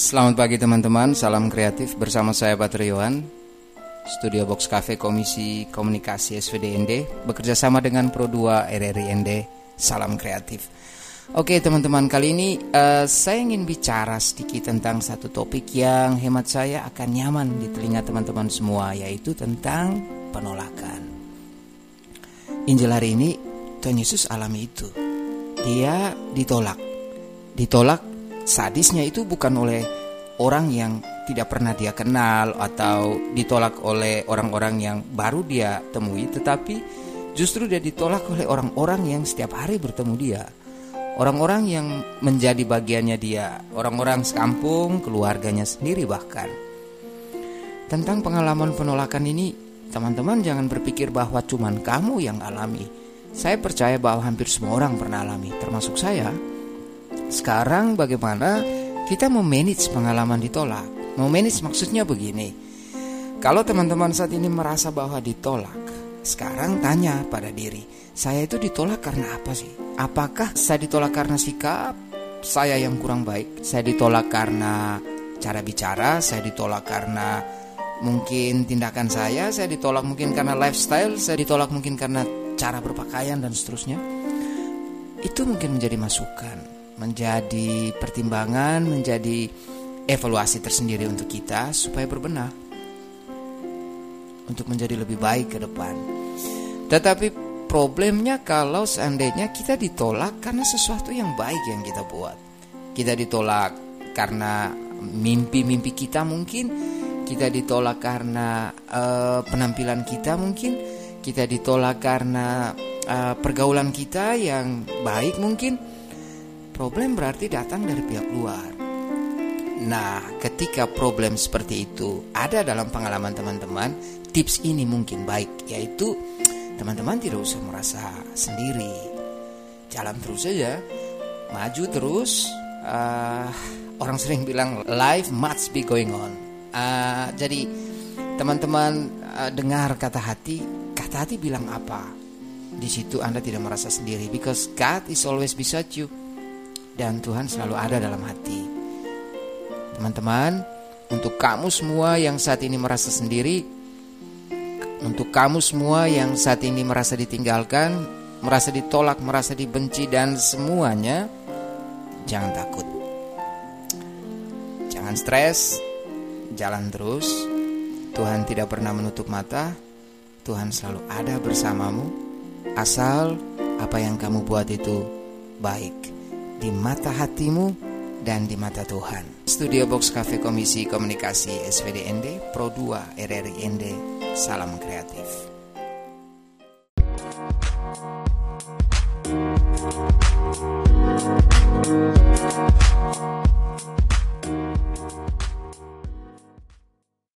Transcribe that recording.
Selamat pagi teman-teman, salam kreatif bersama saya Patrioan Studio Box Cafe Komisi Komunikasi SVDND Bekerja sama dengan Pro 2 RRIND Salam kreatif. Oke teman-teman, kali ini uh, saya ingin bicara sedikit tentang satu topik yang hemat saya akan nyaman di telinga teman-teman semua Yaitu tentang penolakan. Injil hari ini Tuhan Yesus alami itu. Dia ditolak. Ditolak sadisnya itu bukan oleh orang yang tidak pernah dia kenal atau ditolak oleh orang-orang yang baru dia temui, tetapi justru dia ditolak oleh orang-orang yang setiap hari bertemu dia. Orang-orang yang menjadi bagiannya dia, orang-orang sekampung, keluarganya sendiri bahkan. Tentang pengalaman penolakan ini, teman-teman jangan berpikir bahwa cuman kamu yang alami. Saya percaya bahwa hampir semua orang pernah alami, termasuk saya. Sekarang bagaimana kita memanage pengalaman ditolak? Memanage maksudnya begini. Kalau teman-teman saat ini merasa bahwa ditolak, sekarang tanya pada diri, saya itu ditolak karena apa sih? Apakah saya ditolak karena sikap saya yang kurang baik? Saya ditolak karena cara bicara, saya ditolak karena mungkin tindakan saya, saya ditolak mungkin karena lifestyle, saya ditolak mungkin karena cara berpakaian dan seterusnya. Itu mungkin menjadi masukan menjadi pertimbangan, menjadi evaluasi tersendiri untuk kita supaya berbenah untuk menjadi lebih baik ke depan. Tetapi problemnya kalau seandainya kita ditolak karena sesuatu yang baik yang kita buat. Kita ditolak karena mimpi-mimpi kita mungkin, kita ditolak karena uh, penampilan kita mungkin, kita ditolak karena uh, pergaulan kita yang baik mungkin Problem berarti datang dari pihak luar. Nah, ketika problem seperti itu ada dalam pengalaman teman-teman, tips ini mungkin baik, yaitu teman-teman tidak usah merasa sendiri. Jalan terus saja, maju terus. Uh, orang sering bilang life must be going on. Uh, jadi teman-teman uh, dengar kata hati, kata hati bilang apa? Di situ Anda tidak merasa sendiri because God is always beside you dan Tuhan selalu ada dalam hati. Teman-teman, untuk kamu semua yang saat ini merasa sendiri, untuk kamu semua yang saat ini merasa ditinggalkan, merasa ditolak, merasa dibenci dan semuanya, jangan takut. Jangan stres, jalan terus. Tuhan tidak pernah menutup mata. Tuhan selalu ada bersamamu. Asal apa yang kamu buat itu baik di mata hatimu dan di mata Tuhan. Studio Box Cafe Komisi Komunikasi SVDND Pro 2 RRIND Salam Kreatif.